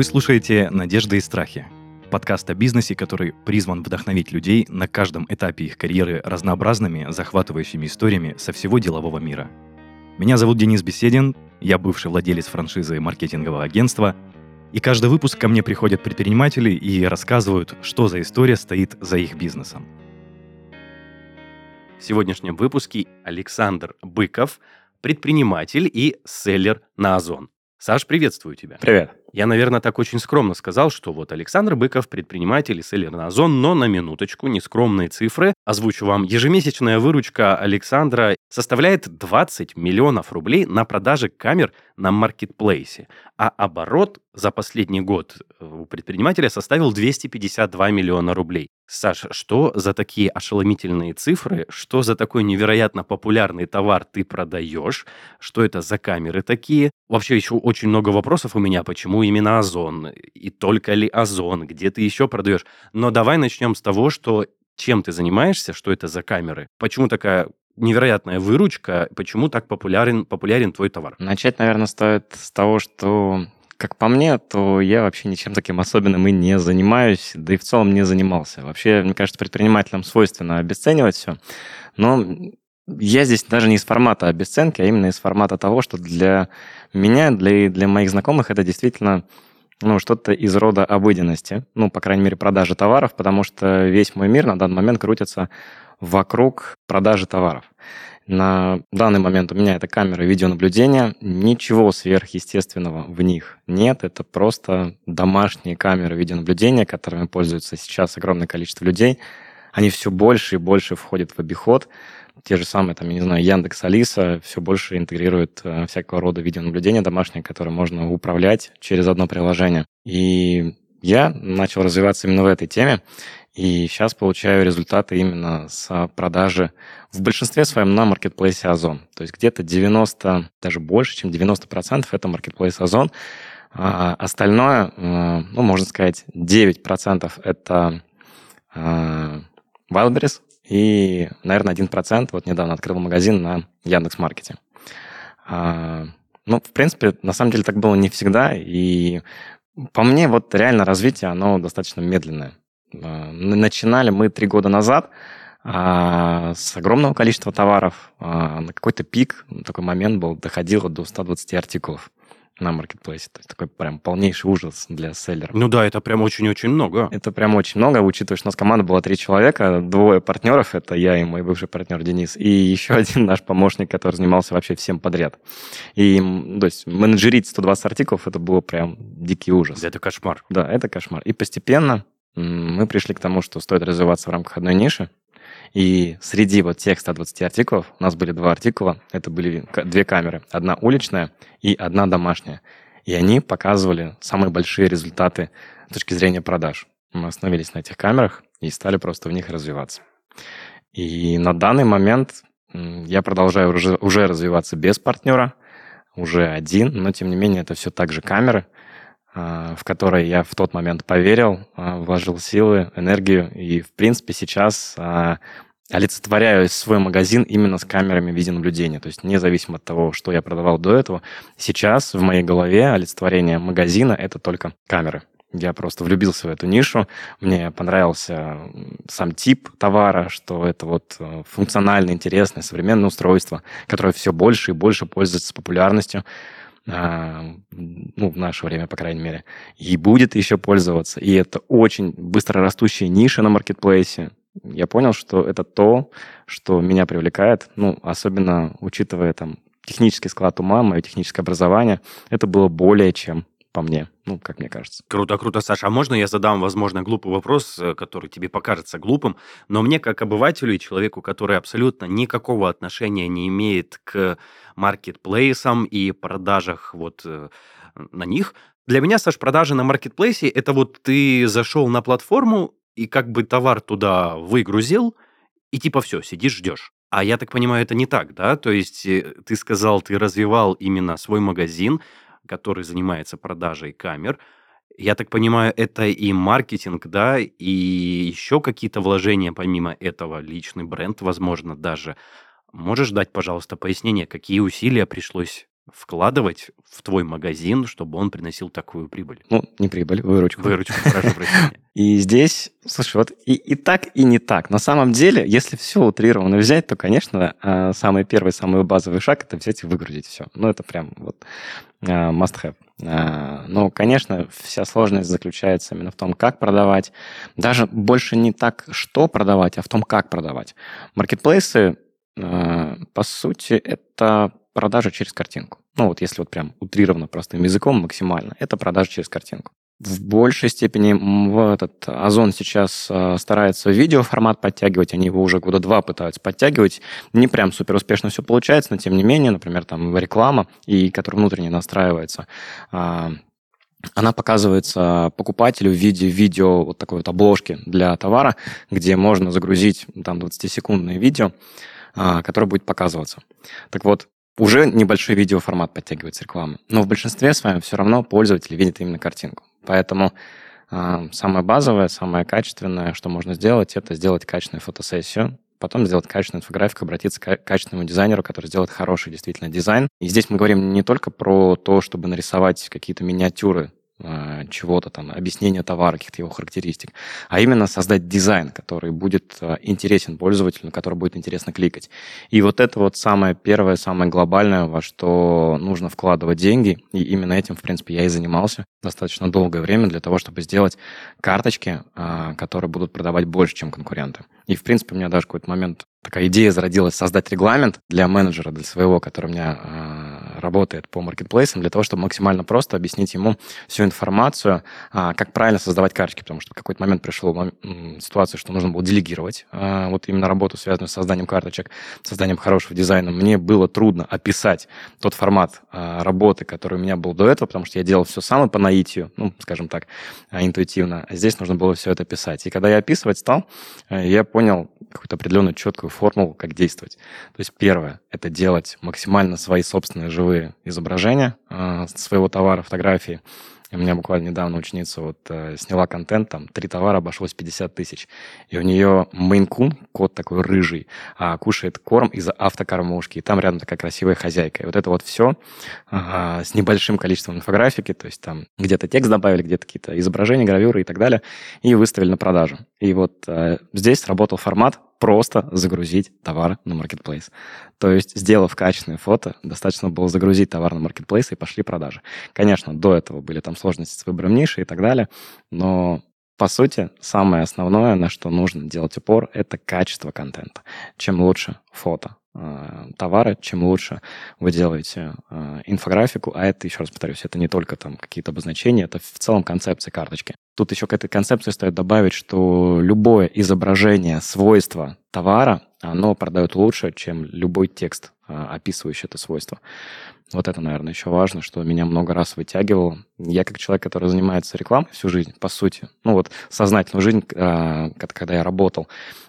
Вы слушаете «Надежды и страхи» — подкаст о бизнесе, который призван вдохновить людей на каждом этапе их карьеры разнообразными, захватывающими историями со всего делового мира. Меня зовут Денис Беседин, я бывший владелец франшизы маркетингового агентства, и каждый выпуск ко мне приходят предприниматели и рассказывают, что за история стоит за их бизнесом. В сегодняшнем выпуске Александр Быков, предприниматель и селлер на Озон. Саш, приветствую тебя. Привет. Я, наверное, так очень скромно сказал, что вот Александр Быков, предприниматель и селлер на Озон, но на минуточку, нескромные цифры. Озвучу вам. Ежемесячная выручка Александра составляет 20 миллионов рублей на продаже камер на маркетплейсе, а оборот за последний год у предпринимателя составил 252 миллиона рублей. Саша, что за такие ошеломительные цифры? Что за такой невероятно популярный товар ты продаешь? Что это за камеры такие? Вообще еще очень много вопросов у меня. Почему именно Озон? И только ли Озон? Где ты еще продаешь? Но давай начнем с того, что чем ты занимаешься, что это за камеры, почему такая невероятная выручка, почему так популярен, популярен твой товар? Начать, наверное, стоит с того, что как по мне, то я вообще ничем таким особенным и не занимаюсь, да и в целом не занимался. Вообще, мне кажется, предпринимателям свойственно обесценивать все. Но я здесь даже не из формата обесценки, а именно из формата того, что для меня, для, для моих знакомых это действительно ну, что-то из рода обыденности, ну, по крайней мере, продажи товаров, потому что весь мой мир на данный момент крутится вокруг продажи товаров. На данный момент у меня это камера видеонаблюдения. Ничего сверхъестественного в них нет. Это просто домашние камеры видеонаблюдения, которыми пользуются сейчас огромное количество людей. Они все больше и больше входят в обиход. Те же самые, там, я не знаю, Яндекс, Алиса все больше интегрируют э, всякого рода видеонаблюдения домашние, которые можно управлять через одно приложение. И я начал развиваться именно в этой теме. И сейчас получаю результаты именно с продажи в большинстве своем на маркетплейсе Озон. То есть где-то 90, даже больше, чем 90% это маркетплейс Озон. А остальное, э, ну, можно сказать, 9% это э, Wildberries, и, наверное, 1%, вот недавно открыл магазин на Яндекс.Маркете. А, ну, в принципе, на самом деле так было не всегда, и по мне вот реально развитие, оно достаточно медленное. А, начинали мы три года назад а, с огромного количества товаров. А, на какой-то пик, такой момент был, доходило до 120 артикулов на маркетплейсе. То есть такой прям полнейший ужас для селлера. Ну да, это прям очень-очень много. Это прям очень много, учитывая, что у нас команда была три человека, двое партнеров, это я и мой бывший партнер Денис, и еще один наш помощник, который занимался вообще всем подряд. И, то есть, менеджерить 120 артикулов, это было прям дикий ужас. Это кошмар. Да, это кошмар. И постепенно мы пришли к тому, что стоит развиваться в рамках одной ниши. И среди вот тех 120 артикулов у нас были два артикула. Это были две камеры. Одна уличная и одна домашняя. И они показывали самые большие результаты с точки зрения продаж. Мы остановились на этих камерах и стали просто в них развиваться. И на данный момент я продолжаю уже, развиваться без партнера, уже один, но тем не менее это все так же камеры – в которой я в тот момент поверил, а, вложил силы, энергию. И, в принципе, сейчас а, олицетворяю свой магазин именно с камерами видеонаблюдения. То есть независимо от того, что я продавал до этого, сейчас в моей голове олицетворение магазина – это только камеры. Я просто влюбился в эту нишу. Мне понравился сам тип товара, что это вот э, функционально интересное современное устройство, которое все больше и больше пользуется популярностью. А, ну, в наше время, по крайней мере, и будет еще пользоваться. И это очень быстро растущая ниша на маркетплейсе. Я понял, что это то, что меня привлекает, ну, особенно учитывая там технический склад ума, мое техническое образование, это было более чем по мне, ну, как мне кажется. Круто, круто, Саша. А можно я задам, возможно, глупый вопрос, э, который тебе покажется глупым, но мне, как обывателю и человеку, который абсолютно никакого отношения не имеет к маркетплейсам и продажах вот э, на них, для меня, Саш, продажи на маркетплейсе – это вот ты зашел на платформу и как бы товар туда выгрузил, и типа все, сидишь, ждешь. А я так понимаю, это не так, да? То есть э, ты сказал, ты развивал именно свой магазин, который занимается продажей камер. Я так понимаю, это и маркетинг, да, и еще какие-то вложения помимо этого, личный бренд, возможно, даже. Можешь дать, пожалуйста, пояснение, какие усилия пришлось вкладывать в твой магазин, чтобы он приносил такую прибыль? Ну, не прибыль, выручку. Выручку, прошу прощения. И здесь, слушай, вот и, и так, и не так. На самом деле, если все утрированно взять, то, конечно, а, самый первый, самый базовый шаг – это взять и выгрузить все. Ну, это прям вот а, must have. А, но, конечно, вся сложность заключается именно в том, как продавать. Даже больше не так, что продавать, а в том, как продавать. Маркетплейсы, по сути, это продажа через картинку. Ну вот если вот прям утрированно простым языком максимально, это продажа через картинку. В большей степени в этот Озон сейчас э, старается видеоформат подтягивать, они его уже года два пытаются подтягивать. Не прям супер успешно все получается, но тем не менее, например, там реклама, и которая внутренне настраивается, э, она показывается покупателю в виде видео, вот такой вот обложки для товара, где можно загрузить там 20-секундное видео, э, которое будет показываться. Так вот, уже небольшой видеоформат подтягивается рекламы. Но в большинстве с вами все равно пользователи видят именно картинку. Поэтому э, самое базовое, самое качественное, что можно сделать, это сделать качественную фотосессию, потом сделать качественную инфографику, обратиться к качественному дизайнеру, который сделает хороший действительно дизайн. И здесь мы говорим не только про то, чтобы нарисовать какие-то миниатюры чего-то там, объяснение товара, каких-то его характеристик, а именно создать дизайн, который будет а, интересен пользователю, на который будет интересно кликать. И вот это вот самое первое, самое глобальное, во что нужно вкладывать деньги, и именно этим, в принципе, я и занимался достаточно долгое время для того, чтобы сделать карточки, а, которые будут продавать больше, чем конкуренты. И, в принципе, у меня даже какой-то момент такая идея зародилась создать регламент для менеджера, для своего, который у меня работает по маркетплейсам, для того, чтобы максимально просто объяснить ему всю информацию, а, как правильно создавать карточки, потому что в какой-то момент пришла ситуация, что нужно было делегировать а, вот именно работу, связанную с созданием карточек, созданием хорошего дизайна. Мне было трудно описать тот формат а, работы, который у меня был до этого, потому что я делал все сам по наитию, ну, скажем так, интуитивно. Здесь нужно было все это писать. И когда я описывать стал, я понял какую-то определенную четкую формулу, как действовать. То есть первое – это делать максимально свои собственные живые изображения э, своего товара, фотографии. У меня буквально недавно ученица вот э, сняла контент, там, три товара обошлось 50 тысяч. И у нее мейнкун, кот такой рыжий, а, кушает корм из автокормушки. И там рядом такая красивая хозяйка. И вот это вот все а, с небольшим количеством инфографики, то есть там где-то текст добавили, где-то какие-то изображения, гравюры и так далее, и выставили на продажу. И вот а, здесь сработал формат просто загрузить товар на маркетплейс. То есть, сделав качественное фото, достаточно было загрузить товар на маркетплейс и пошли продажи. Конечно, до этого были там сложности с выбором ниши и так далее, но по сути, самое основное, на что нужно делать упор, это качество контента. Чем лучше фото, Э, товара, чем лучше вы делаете э, инфографику, а это, еще раз повторюсь, это не только там какие-то обозначения, это в целом концепция карточки. Тут еще к этой концепции стоит добавить, что любое изображение свойства товара, оно продает лучше, чем любой текст, э, описывающий это свойство. Вот это, наверное, еще важно, что меня много раз вытягивало. Я как человек, который занимается рекламой всю жизнь, по сути, ну вот сознательную жизнь, а, когда я работал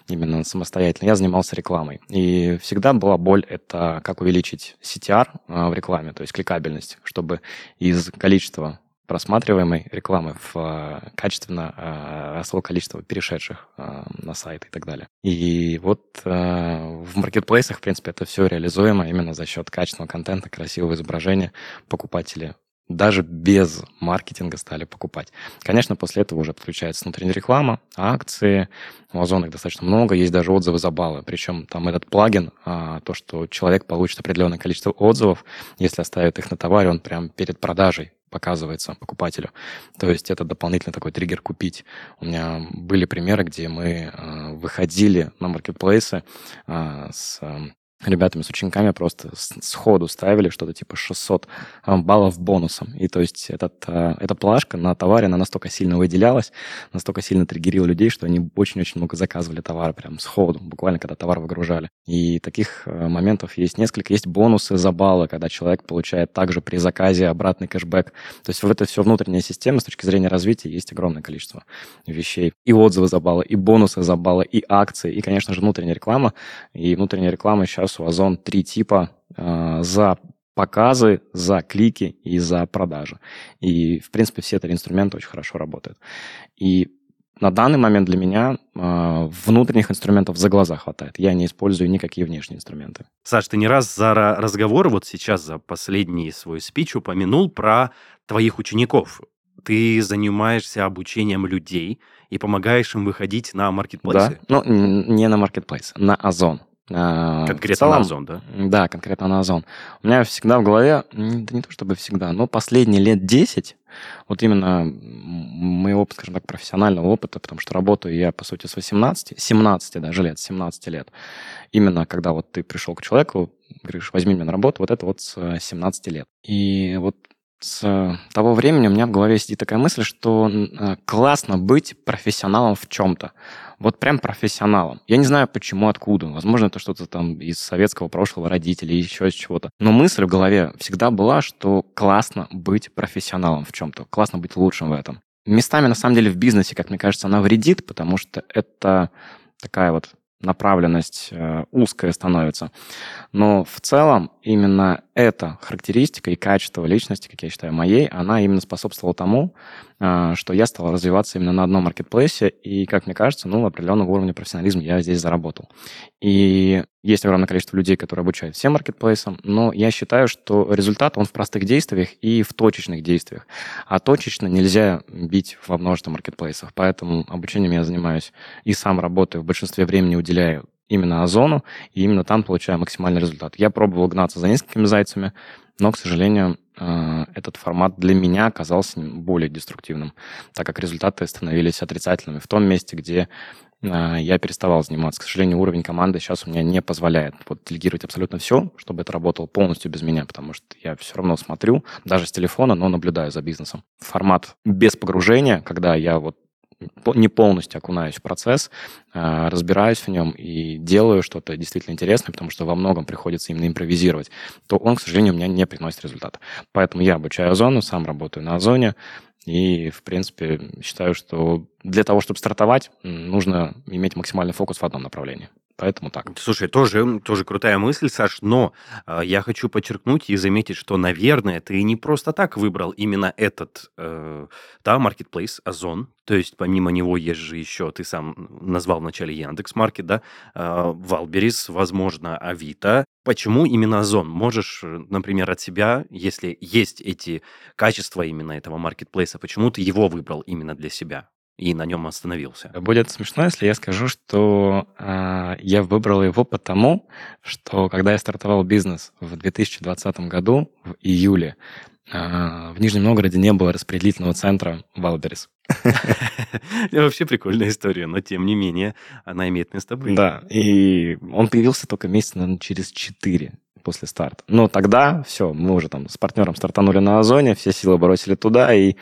именно самостоятельно, я занимался рекламой. И всегда была боль, это как увеличить CTR а, в рекламе, то есть кликабельность, чтобы из количества просматриваемой рекламы в э, качественно э, росло количество перешедших э, на сайт и так далее. И вот в маркетплейсах, в принципе, это все реализуемо именно за счет качественного контента, красивого изображения. Покупатели даже без маркетинга стали покупать. Конечно, после этого уже подключается внутренняя реклама, акции, у Озона их достаточно много, есть даже отзывы за баллы. Причем там этот плагин, то, что человек получит определенное количество отзывов, если оставит их на товаре, он прям перед продажей показывается покупателю. То есть это дополнительный такой триггер купить. У меня были примеры, где мы э, выходили на маркетплейсы э, с ребятами, с учениками просто сходу ставили что-то типа 600 а, баллов бонусом. И то есть этот, а, эта плашка на товаре, она настолько сильно выделялась, настолько сильно триггерила людей, что они очень-очень много заказывали товара прям сходу, буквально когда товар выгружали. И таких а, моментов есть несколько. Есть бонусы за баллы, когда человек получает также при заказе обратный кэшбэк. То есть в это все внутренняя система с точки зрения развития есть огромное количество вещей. И отзывы за баллы, и бонусы за баллы, и акции, и, конечно же, внутренняя реклама. И внутренняя реклама сейчас сейчас у Озон три типа э, за показы, за клики и за продажи. И, в принципе, все эти инструменты очень хорошо работают. И на данный момент для меня э, внутренних инструментов за глаза хватает. Я не использую никакие внешние инструменты. Саш, ты не раз за разговор, вот сейчас за последний свой спич упомянул про твоих учеников. Ты занимаешься обучением людей и помогаешь им выходить на маркетплейсы. Да, ну не на маркетплейс, на Озон. А, конкретно целом, на Озон, да? Да, конкретно на Озон. У меня всегда в голове, да не то чтобы всегда, но последние лет 10, вот именно моего, скажем так, профессионального опыта, потому что работаю я, по сути, с 18, 17 даже лет, 17 лет. Именно когда вот ты пришел к человеку, говоришь, возьми меня на работу, вот это вот с 17 лет. И вот с того времени у меня в голове сидит такая мысль, что э, классно быть профессионалом в чем-то. Вот прям профессионалом. Я не знаю, почему, откуда. Возможно, это что-то там из советского прошлого родителей, еще из чего-то. Но мысль в голове всегда была, что классно быть профессионалом в чем-то. Классно быть лучшим в этом. Местами, на самом деле, в бизнесе, как мне кажется, она вредит, потому что это такая вот направленность э, узкая становится. Но в целом именно эта характеристика и качество личности, как я считаю, моей, она именно способствовала тому, э, что я стал развиваться именно на одном маркетплейсе, и, как мне кажется, ну, определенного уровня профессионализма я здесь заработал. И есть огромное количество людей, которые обучают всем маркетплейсам, но я считаю, что результат, он в простых действиях и в точечных действиях. А точечно нельзя бить во множество маркетплейсов. Поэтому обучением я занимаюсь и сам работаю, в большинстве времени уделяю именно Озону, и именно там получаю максимальный результат. Я пробовал гнаться за несколькими зайцами, но, к сожалению, э, этот формат для меня оказался более деструктивным, так как результаты становились отрицательными в том месте, где а, я переставал заниматься. К сожалению, уровень команды сейчас у меня не позволяет вот, делегировать абсолютно все, чтобы это работало полностью без меня, потому что я все равно смотрю, даже с телефона, но наблюдаю за бизнесом. Формат без погружения, когда я вот не полностью окунаюсь в процесс, а, разбираюсь в нем и делаю что-то действительно интересное, потому что во многом приходится именно импровизировать, то он, к сожалению, у меня не приносит результата. Поэтому я обучаю Озону, сам работаю на Озоне, и, в принципе, считаю, что для того, чтобы стартовать, нужно иметь максимальный фокус в одном направлении. Поэтому так. Слушай, тоже, тоже крутая мысль, Саш, но э, я хочу подчеркнуть и заметить, что, наверное, ты не просто так выбрал именно этот, э, да, marketplace, Озон. То есть помимо него есть же еще, ты сам назвал вначале Яндекс Маркет, да, э, возможно, Авито. Почему именно Озон? Можешь, например, от себя, если есть эти качества именно этого маркетплейса, почему ты его выбрал именно для себя? И на нем остановился. Будет смешно, если я скажу, что э, я выбрал его потому, что когда я стартовал бизнес в 2020 году, в июле, э, в Нижнем Новгороде не было распределительного центра Wildberries. Вообще прикольная история, но тем не менее она имеет место быть. Да, и он появился только месяц, наверное, через четыре после старта. Но тогда все, мы уже там с партнером стартанули на Озоне, все силы бросили туда, и а,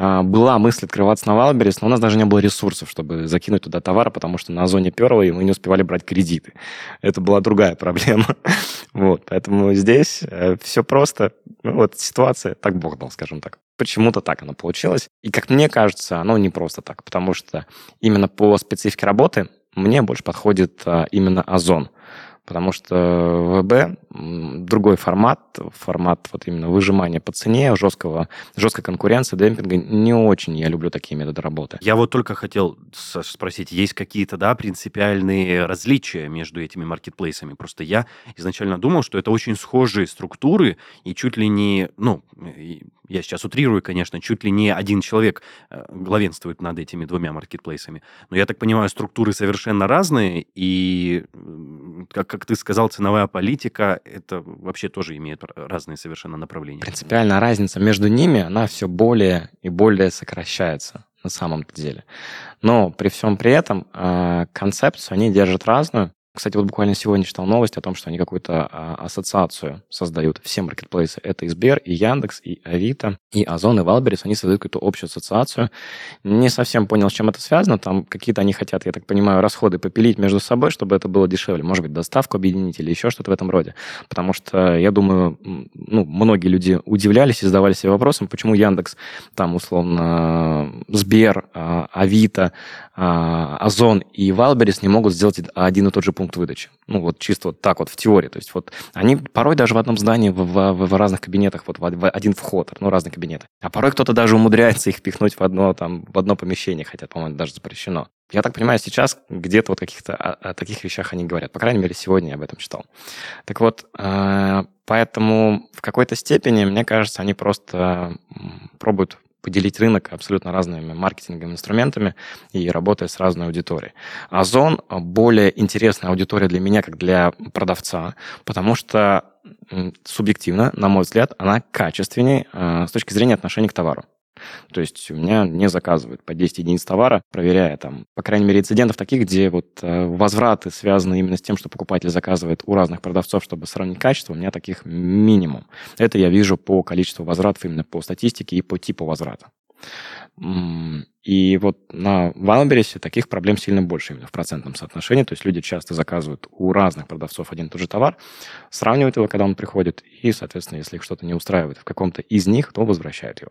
была мысль открываться на Wildberries, но у нас даже не было ресурсов, чтобы закинуть туда товары, потому что на Озоне перло, и мы не успевали брать кредиты. Это была другая проблема. вот, поэтому здесь э, все просто. Ну, вот ситуация, так Бог дал, скажем так. Почему-то так оно получилось. И, как мне кажется, оно не просто так, потому что именно по специфике работы мне больше подходит а, именно Озон потому что ВБ другой формат, формат вот именно выжимания по цене, жесткого, жесткой конкуренции, демпинга. Не очень я люблю такие методы работы. Я вот только хотел спросить, есть какие-то, да, принципиальные различия между этими маркетплейсами? Просто я изначально думал, что это очень схожие структуры и чуть ли не, ну, я сейчас утрирую, конечно, чуть ли не один человек э, главенствует над этими двумя маркетплейсами. Но я так понимаю, структуры совершенно разные, и, как, как ты сказал, ценовая политика, это вообще тоже имеет разные совершенно направления. Принципиальная разница между ними, она все более и более сокращается на самом деле. Но при всем при этом э, концепцию они держат разную. Кстати, вот буквально сегодня читал новость о том, что они какую-то а, ассоциацию создают. Все маркетплейсы, это и Сбер, и Яндекс, и Авито, и Озон, и Валберис, они создают какую-то общую ассоциацию. Не совсем понял, с чем это связано. Там какие-то они хотят, я так понимаю, расходы попилить между собой, чтобы это было дешевле. Может быть, доставку объединить или еще что-то в этом роде. Потому что, я думаю, ну, многие люди удивлялись и задавали себе вопросом, почему Яндекс, там, условно, Сбер, а, Авито, а, Озон и Валберис не могут сделать один и тот же пункт пункт выдачи. Ну, вот чисто вот так вот в теории. То есть вот они порой даже в одном здании, в, в, в разных кабинетах, вот в, один вход, ну, разные кабинеты. А порой кто-то даже умудряется их пихнуть в одно, там, в одно помещение, хотя, по-моему, даже запрещено. Я так понимаю, сейчас где-то вот каких-то о, о таких вещах они говорят. По крайней мере, сегодня я об этом читал. Так вот, э, поэтому в какой-то степени, мне кажется, они просто пробуют поделить рынок абсолютно разными маркетинговыми инструментами и работая с разной аудиторией. Озон более интересная аудитория для меня, как для продавца, потому что субъективно, на мой взгляд, она качественнее э, с точки зрения отношения к товару. То есть у меня не заказывают по 10 единиц товара, проверяя там, по крайней мере, инцидентов таких, где вот э, возвраты связаны именно с тем, что покупатель заказывает у разных продавцов, чтобы сравнить качество, у меня таких минимум. Это я вижу по количеству возвратов именно по статистике и по типу возврата. И вот на Wildberries таких проблем сильно больше именно в процентном соотношении. То есть люди часто заказывают у разных продавцов один и тот же товар, сравнивают его, когда он приходит, и, соответственно, если их что-то не устраивает в каком-то из них, то возвращают его.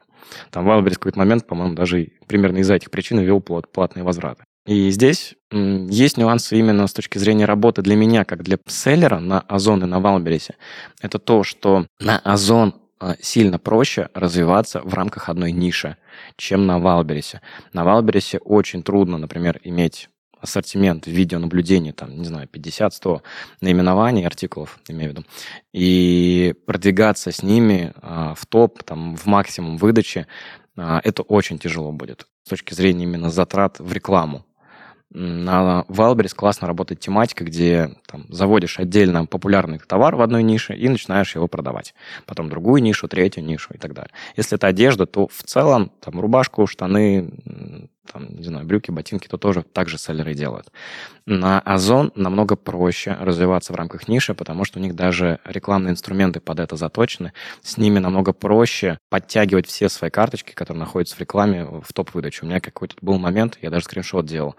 Там Wildberries в какой-то момент, по-моему, даже примерно из-за этих причин ввел платные возвраты. И здесь есть нюансы именно с точки зрения работы для меня, как для селлера на Озон и на Валбересе. Это то, что на Озон сильно проще развиваться в рамках одной ниши, чем на Wildberries. На Wildberries очень трудно, например, иметь ассортимент видеонаблюдения, там, не знаю, 50-100 наименований артикулов, имею в виду, и продвигаться с ними а, в топ, там, в максимум выдачи, а, это очень тяжело будет с точки зрения именно затрат в рекламу. На Wildberries классно работает тематика, где там, заводишь отдельно популярный товар в одной нише и начинаешь его продавать. Потом другую нишу, третью нишу и так далее. Если это одежда, то в целом там рубашку, штаны, там, не знаю, брюки, ботинки, то тоже так же селлеры делают. На Озон намного проще развиваться в рамках ниши, потому что у них даже рекламные инструменты под это заточены. С ними намного проще подтягивать все свои карточки, которые находятся в рекламе, в топ-выдачу. У меня какой-то был момент, я даже скриншот делал,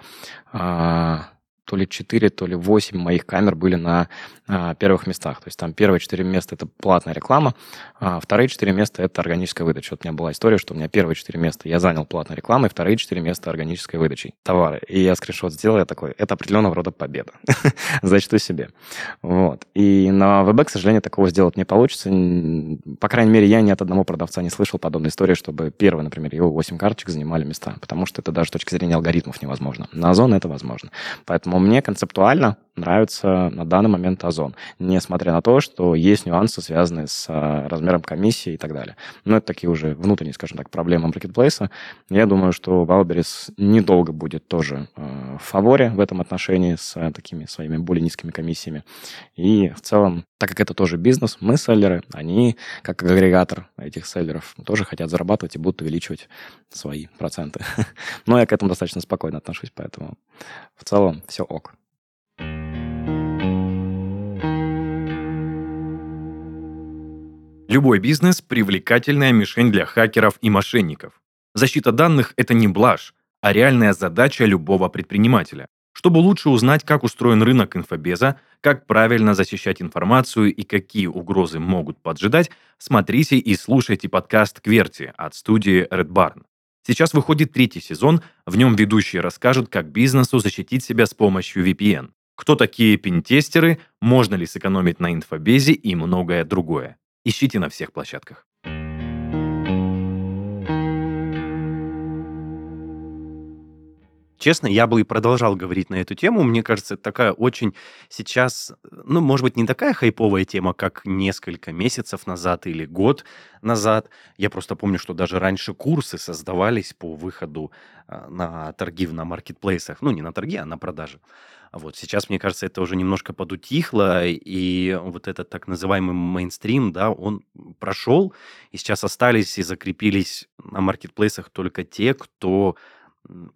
а, то ли 4, то ли 8 моих камер были на а, первых местах. То есть там первые 4 места – это платная реклама, а вторые 4 места – это органическая выдача. Вот у меня была история, что у меня первые 4 места я занял платной рекламой, вторые 4 места – органической выдачей товары. И я скриншот сделал, я такой, это определенного рода победа. Зачту себе. Вот. И на ВБ, к сожалению, такого сделать не получится. По крайней мере, я ни от одного продавца не слышал подобной истории, чтобы первый, например, его 8 карточек занимали места, потому что это даже с точки зрения алгоритмов невозможно. На Озон это возможно. Поэтому мне концептуально нравится на данный момент Озон, несмотря на то, что есть нюансы, связанные с а, размером комиссии и так далее. Но это такие уже внутренние, скажем так, проблемы маркетплейса. Я думаю, что Валберис недолго будет тоже э, в фаворе в этом отношении с э, такими своими более низкими комиссиями. И в целом, так как это тоже бизнес, мы селлеры, они, как агрегатор этих селлеров, тоже хотят зарабатывать и будут увеличивать свои проценты. Но я к этому достаточно спокойно отношусь, поэтому в целом все ок. Любой бизнес – привлекательная мишень для хакеров и мошенников. Защита данных – это не блажь, а реальная задача любого предпринимателя. Чтобы лучше узнать, как устроен рынок инфобеза, как правильно защищать информацию и какие угрозы могут поджидать, смотрите и слушайте подкаст «Кверти» от студии Red Barn. Сейчас выходит третий сезон, в нем ведущие расскажут, как бизнесу защитить себя с помощью VPN. Кто такие пентестеры, можно ли сэкономить на инфобезе и многое другое. Ищите на всех площадках. Честно, я бы и продолжал говорить на эту тему. Мне кажется, это такая очень сейчас, ну, может быть, не такая хайповая тема, как несколько месяцев назад или год назад. Я просто помню, что даже раньше курсы создавались по выходу а, на торги на маркетплейсах. Ну, не на торги, а на продажи. А вот сейчас, мне кажется, это уже немножко подутихло, и вот этот так называемый мейнстрим, да, он прошел, и сейчас остались и закрепились на маркетплейсах только те, кто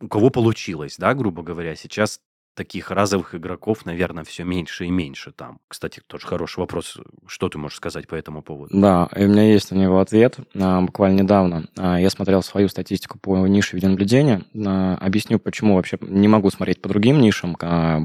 у кого получилось, да, грубо говоря. Сейчас таких разовых игроков, наверное, все меньше и меньше там. Кстати, тоже хороший вопрос. Что ты можешь сказать по этому поводу? Да, и у меня есть на него ответ. А, буквально недавно а, я смотрел свою статистику по нише видеонаблюдения. А, объясню, почему вообще не могу смотреть по другим нишам,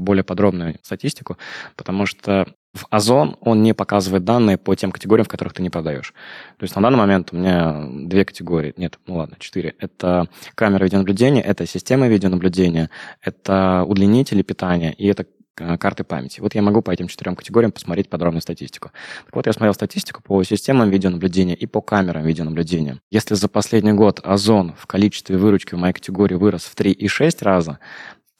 более подробную статистику, потому что в Озон он не показывает данные по тем категориям, в которых ты не продаешь. То есть на данный момент у меня две категории, нет, ну ладно, четыре. Это камера видеонаблюдения, это система видеонаблюдения, это удлинители питания, и это э, карты памяти. Вот я могу по этим четырем категориям посмотреть подробную статистику. Так вот, я смотрел статистику по системам видеонаблюдения и по камерам видеонаблюдения. Если за последний год Озон в количестве выручки в моей категории вырос в 3,6 раза,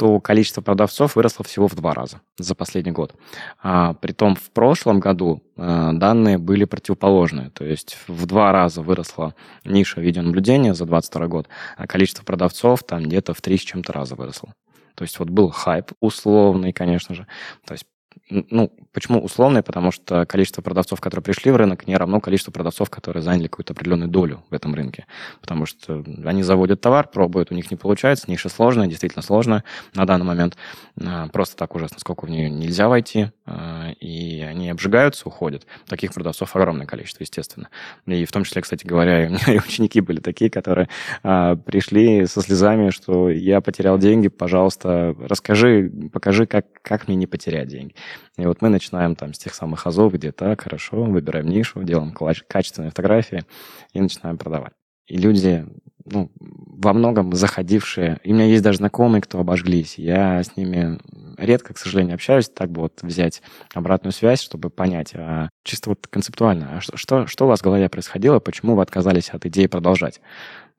то количество продавцов выросло всего в два раза за последний год. А, притом в прошлом году а, данные были противоположные. То есть в два раза выросла ниша видеонаблюдения за 2022 год, а количество продавцов там где-то в три с чем-то раза выросло. То есть вот был хайп условный, конечно же. То есть ну, почему условный? Потому что количество продавцов, которые пришли в рынок, не равно количеству продавцов, которые заняли какую-то определенную долю в этом рынке. Потому что они заводят товар, пробуют, у них не получается, ниша сложная, действительно сложная на данный момент. А, просто так ужасно, сколько в нее нельзя войти, а, и они обжигаются, уходят. Таких продавцов огромное количество, естественно. И в том числе, кстати говоря, у меня и ученики были такие, которые а, пришли со слезами, что я потерял деньги, пожалуйста, расскажи, покажи, как, как мне не потерять деньги. И вот мы начинаем там с тех самых азов, где так, хорошо, выбираем нишу, делаем качественные фотографии и начинаем продавать. И люди, ну, во многом заходившие, и у меня есть даже знакомые, кто обожглись, я с ними редко, к сожалению, общаюсь, так бы вот взять обратную связь, чтобы понять, а чисто вот концептуально, а что, что, что у вас в голове происходило, почему вы отказались от идеи продолжать?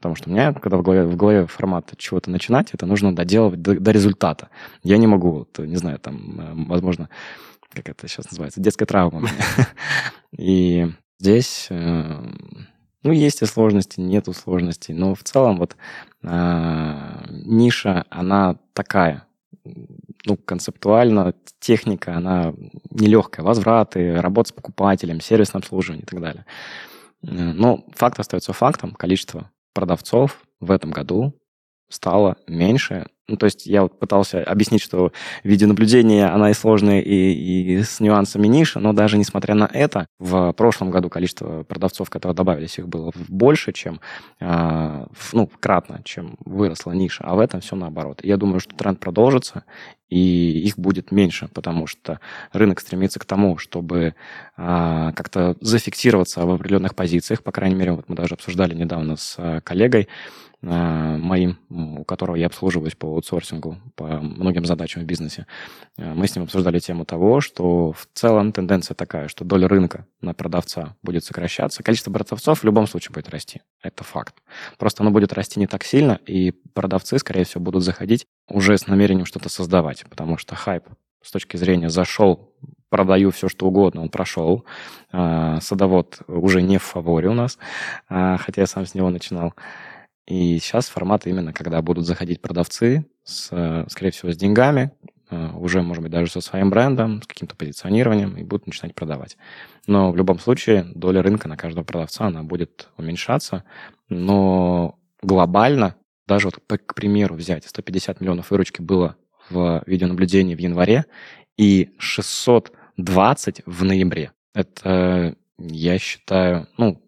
Потому что у меня, когда в голове, в голове формат чего-то начинать, это нужно доделывать до, до результата. Я не могу, вот, не знаю, там, э, возможно, как это сейчас называется, детская травма. И здесь, э, ну, есть и сложности, нету сложностей, но в целом вот а, ниша, она такая, ну, концептуально техника, она нелегкая. Возвраты, работа с покупателем, сервисное обслуживание и так далее. Э, но факт остается фактом. Количество продавцов в этом году стало меньше. Ну, то есть я вот пытался объяснить, что видеонаблюдение, она и сложная, и, и с нюансами ниша, но даже несмотря на это, в прошлом году количество продавцов, которые добавились, их было больше, чем, э, ну, кратно, чем выросла ниша, а в этом все наоборот. Я думаю, что тренд продолжится, и их будет меньше, потому что рынок стремится к тому, чтобы э, как-то зафиксироваться в определенных позициях, по крайней мере, вот мы даже обсуждали недавно с э, коллегой, моим, у которого я обслуживаюсь по аутсорсингу, по многим задачам в бизнесе. Э, мы с ним обсуждали тему того, что в целом тенденция такая, что доля рынка на продавца будет сокращаться, количество продавцов в любом случае будет расти. Это факт. Просто оно будет расти не так сильно, и продавцы, скорее всего, будут заходить уже с намерением что-то создавать, потому что хайп с точки зрения зашел, продаю все, что угодно, он прошел. Э, садовод уже не в фаворе у нас, хотя я сам с него начинал. И сейчас формат именно, когда будут заходить продавцы, с, скорее всего, с деньгами, э, уже, может быть, даже со своим брендом, с каким-то позиционированием, и будут начинать продавать. Но в любом случае доля рынка на каждого продавца, она будет уменьшаться. Но глобально, даже вот, к примеру, взять 150 миллионов выручки было в видеонаблюдении в январе и 620 в ноябре. Это, я считаю, ну,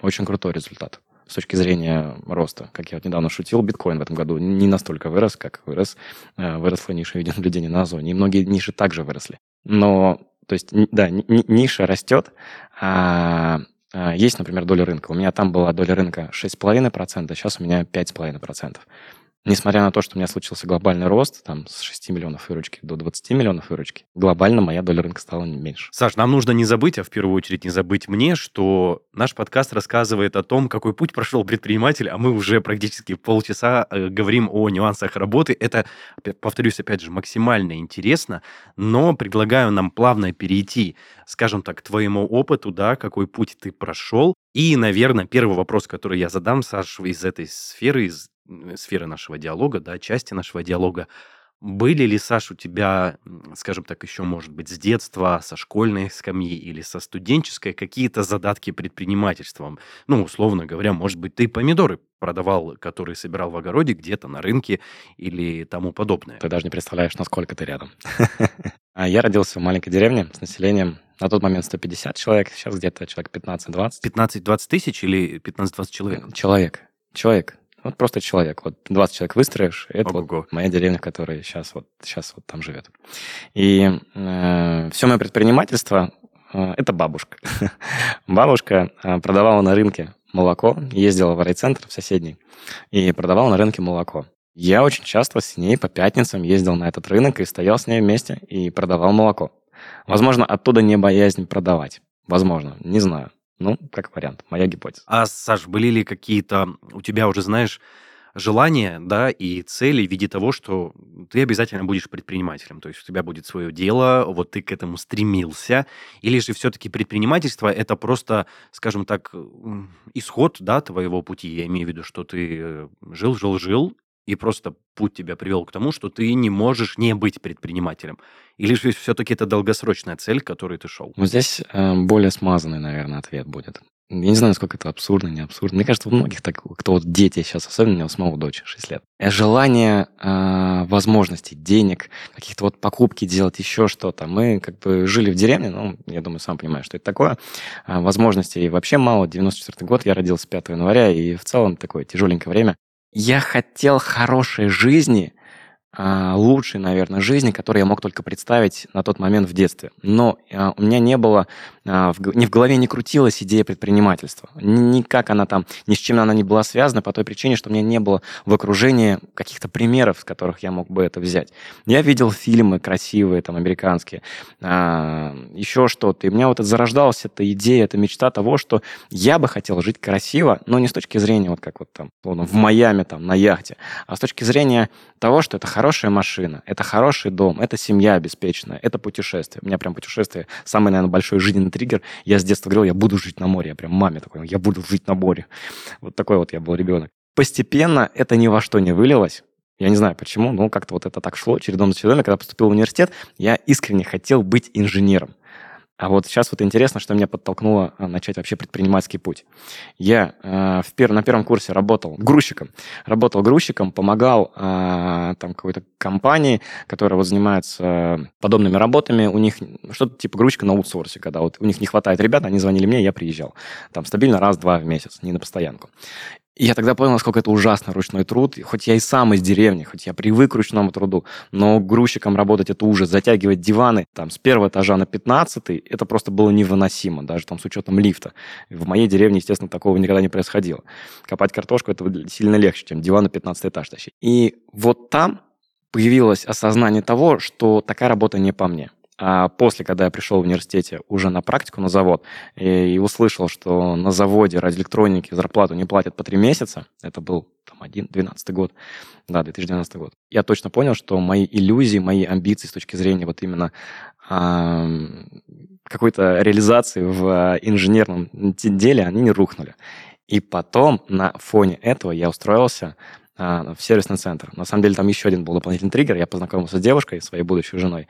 очень крутой результат с точки зрения роста. Как я вот недавно шутил, биткоин в этом году не настолько вырос, как вырос, э, выросла ниша видеонаблюдения на Озоне. И многие ниши также выросли. Но, то есть, да, ниша растет, а, а есть, например, доля рынка. У меня там была доля рынка 6,5%, сейчас у меня 5,5%. Несмотря на то, что у меня случился глобальный рост, там, с 6 миллионов выручки до 20 миллионов выручки, глобально моя доля рынка стала меньше. Саш, нам нужно не забыть, а в первую очередь не забыть мне, что наш подкаст рассказывает о том, какой путь прошел предприниматель, а мы уже практически полчаса э, говорим о нюансах работы. Это, повторюсь, опять же, максимально интересно, но предлагаю нам плавно перейти, скажем так, к твоему опыту, да, какой путь ты прошел. И, наверное, первый вопрос, который я задам, Саш, из этой сферы, из сферы нашего диалога, да, части нашего диалога. Были ли, Саш, у тебя, скажем так, еще, может быть, с детства, со школьной скамьи или со студенческой какие-то задатки предпринимательством? Ну, условно говоря, может быть, ты помидоры продавал, которые собирал в огороде где-то на рынке или тому подобное. Ты даже не представляешь, насколько ты рядом. А я родился в маленькой деревне с населением на тот момент 150 человек, сейчас где-то человек 15-20. 15-20 тысяч или 15-20 человек? Человек. Человек. Вот просто человек. Вот 20 человек выстроишь, это вот моя деревня, которая сейчас вот, сейчас вот там живет. И э, все мое предпринимательство э, это бабушка. бабушка э, продавала на рынке молоко, ездила в райцентр в соседний и продавала на рынке молоко. Я очень часто с ней по пятницам ездил на этот рынок и стоял с ней вместе и продавал молоко. Возможно, оттуда не боязнь продавать. Возможно, не знаю. Ну, как вариант, моя гипотеза. А, Саш, были ли какие-то у тебя уже, знаешь, желания, да, и цели в виде того, что ты обязательно будешь предпринимателем, то есть у тебя будет свое дело, вот ты к этому стремился, или же все-таки предпринимательство это просто, скажем так, исход, да, твоего пути, я имею в виду, что ты жил, жил, жил, и просто путь тебя привел к тому, что ты не можешь не быть предпринимателем? Или же все-таки это долгосрочная цель, к которой ты шел? Ну, здесь э, более смазанный, наверное, ответ будет. Я не знаю, насколько это абсурдно, не абсурдно. Мне кажется, у многих так, кто вот дети сейчас, особенно у меня самого дочь, 6 лет. Э, желание э, возможностей, денег, каких-то вот покупки делать, еще что-то. Мы как бы жили в деревне, ну, я думаю, сам понимаешь, что это такое. Э, возможностей вообще мало. 94 год, я родился 5 января, и в целом такое тяжеленькое время. Я хотел хорошей жизни, а, лучшей, наверное, жизни, которую я мог только представить на тот момент в детстве. Но а, у меня не было, а, ни в голове не крутилась идея предпринимательства. Никак она там, ни с чем она не была связана по той причине, что у меня не было в окружении каких-то примеров, с которых я мог бы это взять. Я видел фильмы красивые, там, американские, еще что-то. И у меня вот это зарождалась эта идея, эта мечта того, что я бы хотел жить красиво, но не с точки зрения вот как вот там, в Майами, там, на яхте, а с точки зрения того, что это хорошая машина, это хороший дом, это семья обеспеченная, это путешествие. У меня прям путешествие самый, наверное, большой жизненный триггер. Я с детства говорил, я буду жить на море. Я прям маме такой, я буду жить на море. Вот такой вот я был ребенок. Постепенно это ни во что не вылилось. Я не знаю почему, но как-то вот это так шло чередом за чередом. Когда поступил в университет, я искренне хотел быть инженером. А вот сейчас вот интересно, что меня подтолкнуло а, начать вообще предпринимательский путь. Я э, в пер, на первом курсе работал грузчиком. Работал грузчиком, помогал э, там какой-то компании, которая вот занимается подобными работами. У них что-то типа грузчика на аутсорсе, когда вот у них не хватает ребят, они звонили мне, я приезжал. Там стабильно раз-два в месяц, не на постоянку. И я тогда понял, насколько это ужасно ручной труд. Хоть я и сам из деревни, хоть я привык к ручному труду, но грузчиком работать это ужас. Затягивать диваны там с первого этажа на пятнадцатый, это просто было невыносимо, даже там с учетом лифта. В моей деревне, естественно, такого никогда не происходило. Копать картошку это сильно легче, чем диван на пятнадцатый этаж тащить. И вот там появилось осознание того, что такая работа не по мне. А после, когда я пришел в университете уже на практику на завод и, и услышал, что на заводе радиоэлектроники зарплату не платят по три месяца, это был там, один, 12 год, да, 2012 год, я точно понял, что мои иллюзии, мои амбиции с точки зрения вот именно а, какой-то реализации в инженерном деле, они не рухнули. И потом на фоне этого я устроился в сервисный центр. На самом деле там еще один был дополнительный триггер. Я познакомился с девушкой, своей будущей женой.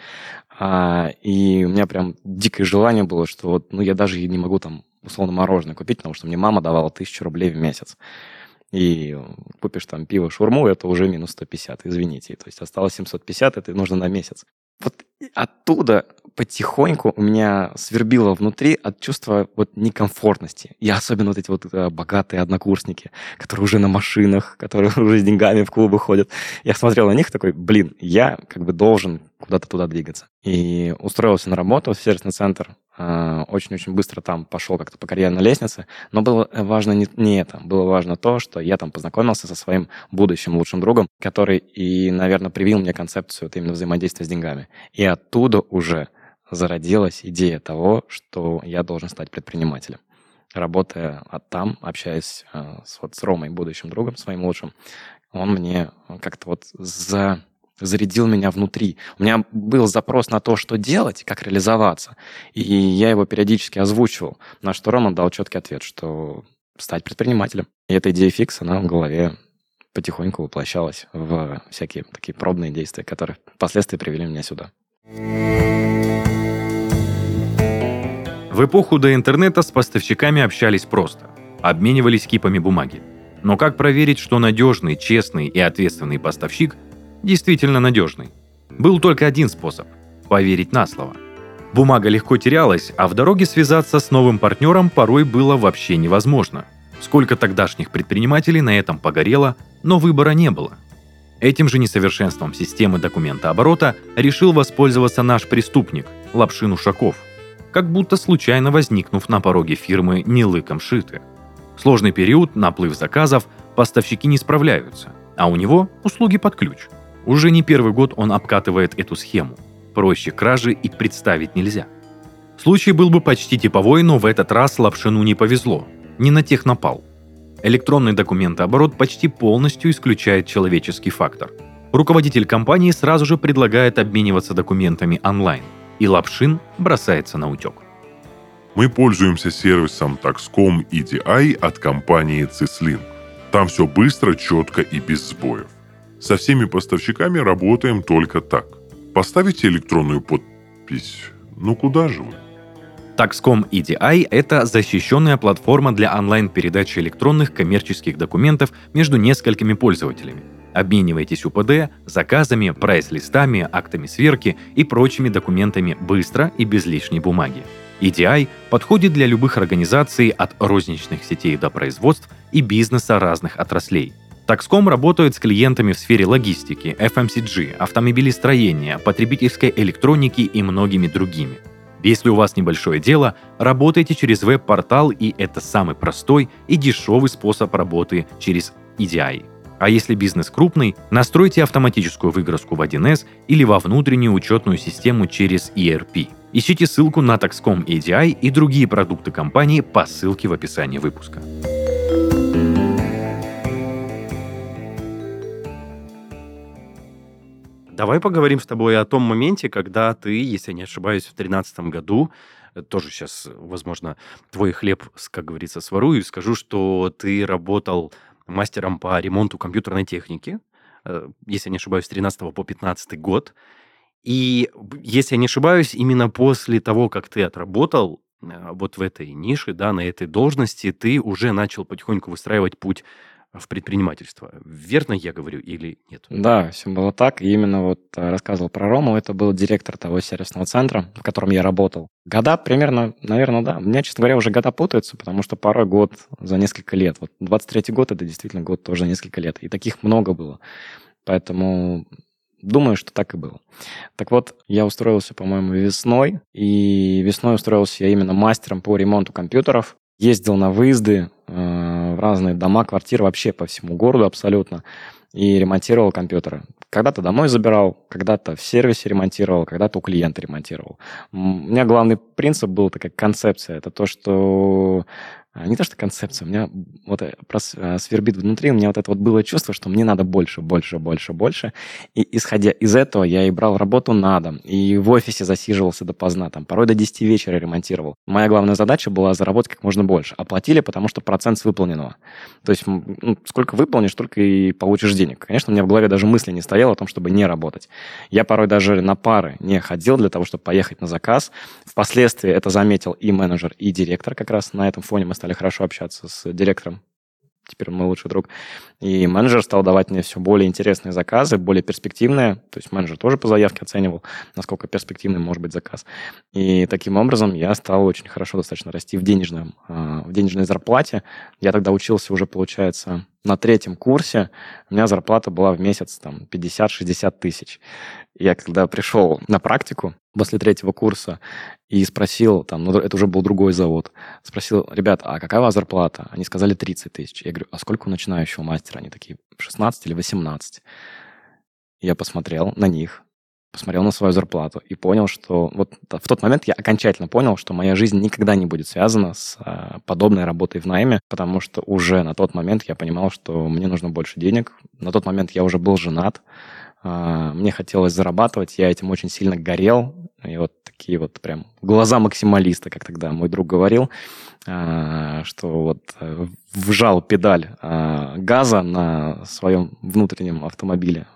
А, и у меня прям дикое желание было, что вот, ну, я даже не могу там условно мороженое купить, потому что мне мама давала тысячу рублей в месяц. И купишь там пиво, шурму, это уже минус 150, извините. То есть осталось 750, это нужно на месяц. Вот оттуда потихоньку у меня свербило внутри от чувства вот некомфортности. И особенно вот эти вот э, богатые однокурсники, которые уже на машинах, которые уже с деньгами в клубы ходят. Я смотрел на них такой, блин, я как бы должен куда-то туда двигаться. И устроился на работу в сервисный центр. Э, очень-очень быстро там пошел как-то по карьерной лестнице. Но было важно не, не это. Было важно то, что я там познакомился со своим будущим лучшим другом, который и, наверное, привил мне концепцию вот именно взаимодействия с деньгами. И оттуда уже зародилась идея того, что я должен стать предпринимателем. Работая там, общаясь э, с, вот, с Ромой, будущим другом, своим лучшим, он мне как-то вот за, зарядил меня внутри. У меня был запрос на то, что делать, как реализоваться, и я его периодически озвучивал, на что Рома дал четкий ответ, что стать предпринимателем. И эта идея фикс, она в голове потихоньку воплощалась в всякие такие пробные действия, которые впоследствии привели меня сюда. В эпоху до интернета с поставщиками общались просто. Обменивались кипами бумаги. Но как проверить, что надежный, честный и ответственный поставщик действительно надежный? Был только один способ – поверить на слово. Бумага легко терялась, а в дороге связаться с новым партнером порой было вообще невозможно. Сколько тогдашних предпринимателей на этом погорело, но выбора не было – Этим же несовершенством системы документооборота решил воспользоваться наш преступник Лапшин Ушаков, как будто случайно возникнув на пороге фирмы не лыком шиты. Сложный период, наплыв заказов, поставщики не справляются. а у него услуги под ключ. Уже не первый год он обкатывает эту схему. Проще кражи и представить нельзя. Случай был бы почти типовой, но в этот раз Лапшину не повезло. Не на тех напал. Электронный документооборот почти полностью исключает человеческий фактор. Руководитель компании сразу же предлагает обмениваться документами онлайн, и Лапшин бросается на утек. Мы пользуемся сервисом Taxcom EDI от компании Cislink. Там все быстро, четко и без сбоев. Со всеми поставщиками работаем только так. Поставите электронную подпись. Ну куда же вы? Taxcom EDI – это защищенная платформа для онлайн-передачи электронных коммерческих документов между несколькими пользователями. Обменивайтесь УПД, заказами, прайс-листами, актами сверки и прочими документами быстро и без лишней бумаги. EDI подходит для любых организаций от розничных сетей до производств и бизнеса разных отраслей. Taxcom работает с клиентами в сфере логистики, FMCG, автомобилестроения, потребительской электроники и многими другими. Если у вас небольшое дело, работайте через веб-портал, и это самый простой и дешевый способ работы через EDI. А если бизнес крупный, настройте автоматическую выгрузку в 1С или во внутреннюю учетную систему через ERP. Ищите ссылку на Taxcom ADI и другие продукты компании по ссылке в описании выпуска. Давай поговорим с тобой о том моменте, когда ты, если не ошибаюсь, в 2013 году, э, тоже сейчас, возможно, твой хлеб, как говорится, сворую и скажу, что ты работал мастером по ремонту компьютерной техники, э, если не ошибаюсь, с 13 по 15 год. И, если я не ошибаюсь, именно после того, как ты отработал э, вот в этой нише, да, на этой должности, ты уже начал потихоньку выстраивать путь в предпринимательство. Верно я говорю или нет? Да, все было так. И именно вот э, рассказывал про Рому. Это был директор того сервисного центра, в котором я работал. Года примерно, наверное, да. У меня, честно говоря, уже года путаются, потому что порой год за несколько лет. Вот 23-й год — это действительно год тоже несколько лет. И таких много было. Поэтому Думаю, что так и было. Так вот, я устроился, по-моему, весной, и весной устроился я именно мастером по ремонту компьютеров ездил на выезды э, разные дома, квартиры вообще по всему городу абсолютно и ремонтировал компьютеры. Когда-то домой забирал, когда-то в сервисе ремонтировал, когда-то у клиента ремонтировал. У меня главный принцип был такая концепция. Это то, что не то, что концепция, у меня вот э, э, свербит внутри, у меня вот это вот было чувство, что мне надо больше, больше, больше, больше. И исходя из этого, я и брал работу на дом, и в офисе засиживался допоздна, там, порой до 10 вечера ремонтировал. Моя главная задача была заработать как можно больше. Оплатили, потому что процент с выполненного. То есть ну, сколько выполнишь, столько и получишь денег. Конечно, у меня в голове даже мысли не стояло о том, чтобы не работать. Я порой даже на пары не ходил для того, чтобы поехать на заказ. Впоследствии это заметил и менеджер, и директор как раз на этом фоне мы стали стали хорошо общаться с директором. Теперь мой лучший друг. И менеджер стал давать мне все более интересные заказы, более перспективные. То есть менеджер тоже по заявке оценивал, насколько перспективный может быть заказ. И таким образом я стал очень хорошо достаточно расти в, денежном, а, в денежной зарплате. Я тогда учился уже, получается, на третьем курсе. У меня зарплата была в месяц там 50-60 тысяч. Я когда пришел на практику после третьего курса и спросил, там, ну, это уже был другой завод, спросил, ребят, а какая у вас зарплата? Они сказали 30 тысяч. Я говорю, а сколько у начинающего мастера? Они такие, 16 или 18. Я посмотрел на них, посмотрел на свою зарплату и понял, что вот в тот момент я окончательно понял, что моя жизнь никогда не будет связана с а, подобной работой в найме, потому что уже на тот момент я понимал, что мне нужно больше денег. На тот момент я уже был женат, а, мне хотелось зарабатывать, я этим очень сильно горел. И вот такие вот прям глаза максималиста, как тогда мой друг говорил, а, что вот э, вжал педаль газа на своем внутреннем автомобиле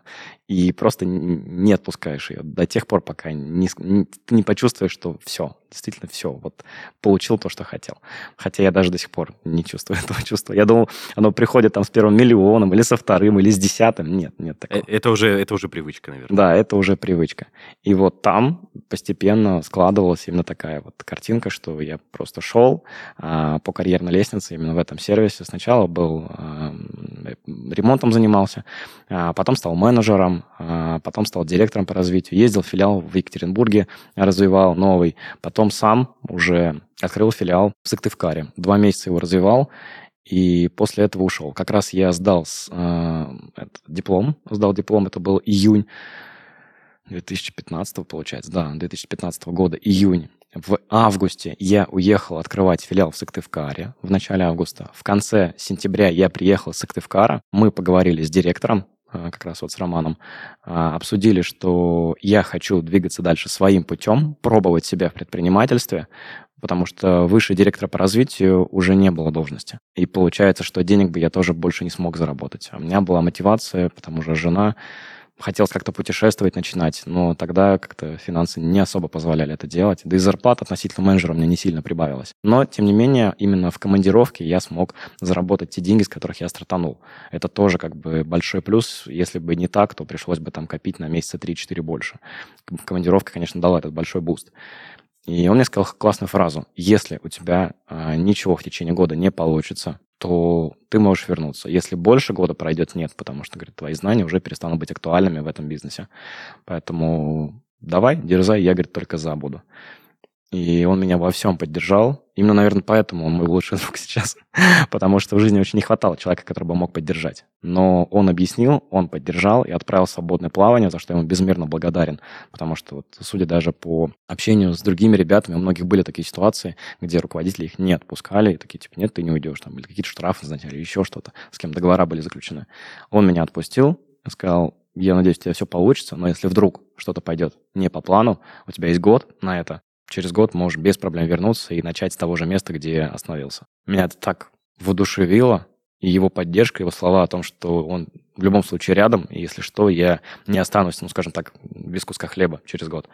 и просто не отпускаешь ее до тех пор, пока не, не, ты не почувствуешь, что все, действительно все, вот получил то, что хотел. Хотя я даже до сих пор не чувствую этого чувства. Я думал, оно приходит там с первым миллионом, или со вторым, или с десятым. Нет, нет такого. Э, это уже, это уже привычка, наверное. Да, это уже привычка. И вот там постепенно складывалась именно такая вот картинка, что я просто шел а, по карьерной лестнице именно в этом сервисе. Сначала был а, ремонтом занимался, а потом стал менеджером, а потом стал директором по развитию. Ездил в филиал в Екатеринбурге, развивал новый. Потом сам уже открыл филиал в Сыктывкаре. Два месяца его развивал. И после этого ушел. Как раз я сдал с, э, диплом, сдал диплом, это был июнь 2015, получается, да, 2015 года, июнь. В августе я уехал открывать филиал в Сыктывкаре в начале августа. В конце сентября я приехал в Сыктывкара. Мы поговорили с директором, как раз вот с Романом, э, обсудили, что я хочу двигаться дальше своим путем, пробовать себя в предпринимательстве, потому что выше директора по развитию уже не было должности. И получается, что денег бы я тоже больше не смог заработать. А у меня была мотивация, потому что жена хотелось как-то путешествовать, начинать, но тогда как-то финансы не особо позволяли это делать. Да и зарплата относительно менеджера мне не сильно прибавилась. Но, тем не менее, именно в командировке я смог заработать те деньги, с которых я стартанул. Это тоже как бы большой плюс. Если бы не так, то пришлось бы там копить на месяца 3-4 больше. Командировка, конечно, дала этот большой буст. И он мне сказал классную фразу. Если у тебя э, ничего в течение года не получится, то ты можешь вернуться. Если больше года пройдет, нет, потому что, говорит, твои знания уже перестанут быть актуальными в этом бизнесе. Поэтому давай, дерзай, я, говорит, только за буду. И он меня во всем поддержал. Именно, наверное, поэтому он мой лучший друг сейчас. Потому что в жизни очень не хватало человека, который бы мог поддержать. Но он объяснил, он поддержал и отправил в свободное плавание, за что я ему безмерно благодарен. Потому что, вот, судя даже по общению с другими ребятами, у многих были такие ситуации, где руководители их не отпускали, и такие, типа, нет, ты не уйдешь, там, или какие-то штрафы, знаете, или еще что-то, с кем договора были заключены. Он меня отпустил, сказал, я надеюсь, у тебя все получится, но если вдруг что-то пойдет не по плану, у тебя есть год на это, через год можешь без проблем вернуться и начать с того же места, где остановился. Меня это так воодушевило, и его поддержка, его слова о том, что он в любом случае рядом, и если что, я не останусь, ну, скажем так, без куска хлеба через год.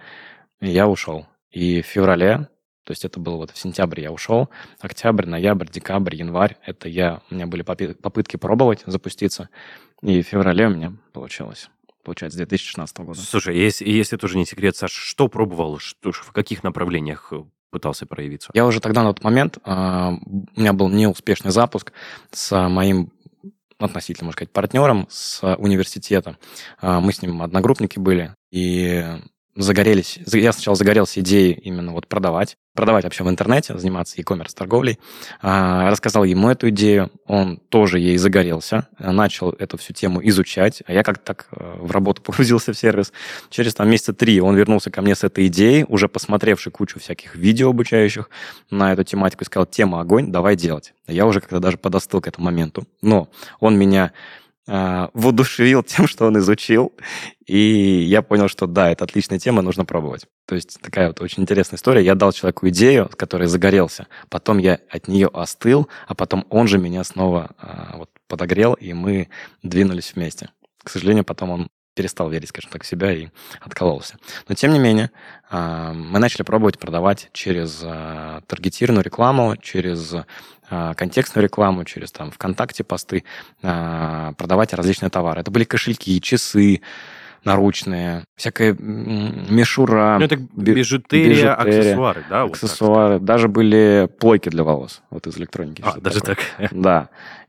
И я ушел. И в феврале, то есть это было вот в сентябре я ушел, октябрь, ноябрь, декабрь, январь, это я, у меня были попытки пробовать запуститься, и в феврале у меня получилось получается, 2016 года. Слушай, если, если тоже не секрет, Саш, что пробовал, что, в каких направлениях э, пытался проявиться? Я уже тогда на тот момент, э, у меня был неуспешный запуск с моим относительно, можно сказать, партнером с университета. Э, мы с ним одногруппники были, и загорелись, я сначала загорелся идеей именно вот продавать, продавать вообще в интернете, заниматься e-commerce торговлей. А, рассказал ему эту идею, он тоже ей загорелся, начал эту всю тему изучать, а я как-то так э, в работу погрузился в сервис. Через там месяца три он вернулся ко мне с этой идеей, уже посмотревший кучу всяких видео обучающих на эту тематику, и сказал, тема огонь, давай делать. Я уже как-то даже подостыл к этому моменту. Но он меня э, воодушевил тем, что он изучил, и я понял, что да, это отличная тема, нужно пробовать. То есть такая вот очень интересная история. Я дал человеку идею, с которой загорелся, потом я от нее остыл, а потом он же меня снова э, вот подогрел, и мы двинулись вместе. К сожалению, потом он перестал верить, скажем так, в себя и откололся. Но тем не менее, э, мы начали пробовать продавать через таргетированную рекламу, через а, контекстную рекламу, через там ВКонтакте посты, а, продавать различные товары. Это были кошельки, часы, наручные, всякая мишура. Ну, это бижутерия, бижутерия аксессуары, да? Аксессуары. Вот Даже были плойки для волос, вот из электроники. А, даже так? Да.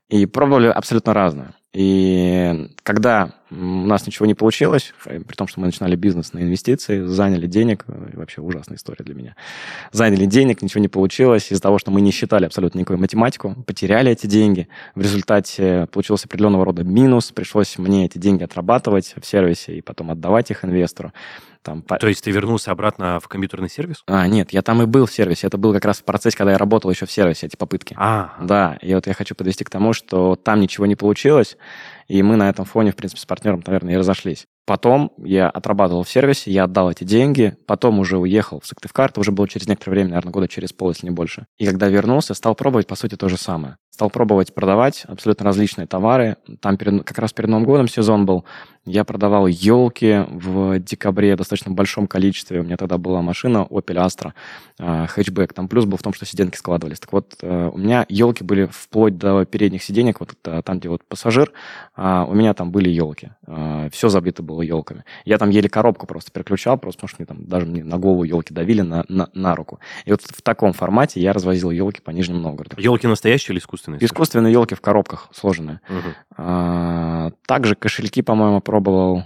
И пробовали абсолютно разное. И когда у нас ничего не получилось, при том, что мы начинали бизнес на инвестиции, заняли денег, э, вообще ужасная история для меня, заняли денег, ничего не получилось, из-за того, что мы не считали абсолютно никакую математику, потеряли эти деньги, в результате получился определенного рода минус, пришлось мне эти деньги отрабатывать в сервисе и потом отдавать их инвестору. Там, То есть ты вернулся обратно в компьютерный сервис? А, нет, я там и был в сервисе. Это был как раз в процессе, когда я работал еще в сервисе, эти попытки. А. Да, и вот я хочу подвести к тому, что там ничего не получилось, и мы на этом фоне, в принципе, с партнером, наверное, и разошлись. Потом я отрабатывал в сервисе, я отдал эти деньги, потом уже уехал в Сыктывкар, это уже было через некоторое время, наверное, года через пол, если не больше. И когда вернулся, стал пробовать, по сути, то же самое. Стал пробовать продавать абсолютно различные товары. Там перед, как раз перед Новым годом сезон был. Я продавал елки в декабре в достаточно большом количестве. У меня тогда была машина Opel Astra, э, хэтчбэк. Там плюс был в том, что сиденьки складывались. Так вот, э, у меня елки были вплоть до передних сиденек, вот там, где вот пассажир, а у меня там были елки. Э, все забито было елками. Я там еле коробку просто переключал, просто потому что мне там даже мне на голову елки давили на, на, на руку. И вот в таком формате я развозил елки по Нижнему Новгороду. Елки настоящие или искусственные? Искусственные елки в коробках сложенные. Угу. А, также кошельки, по-моему, пробовал.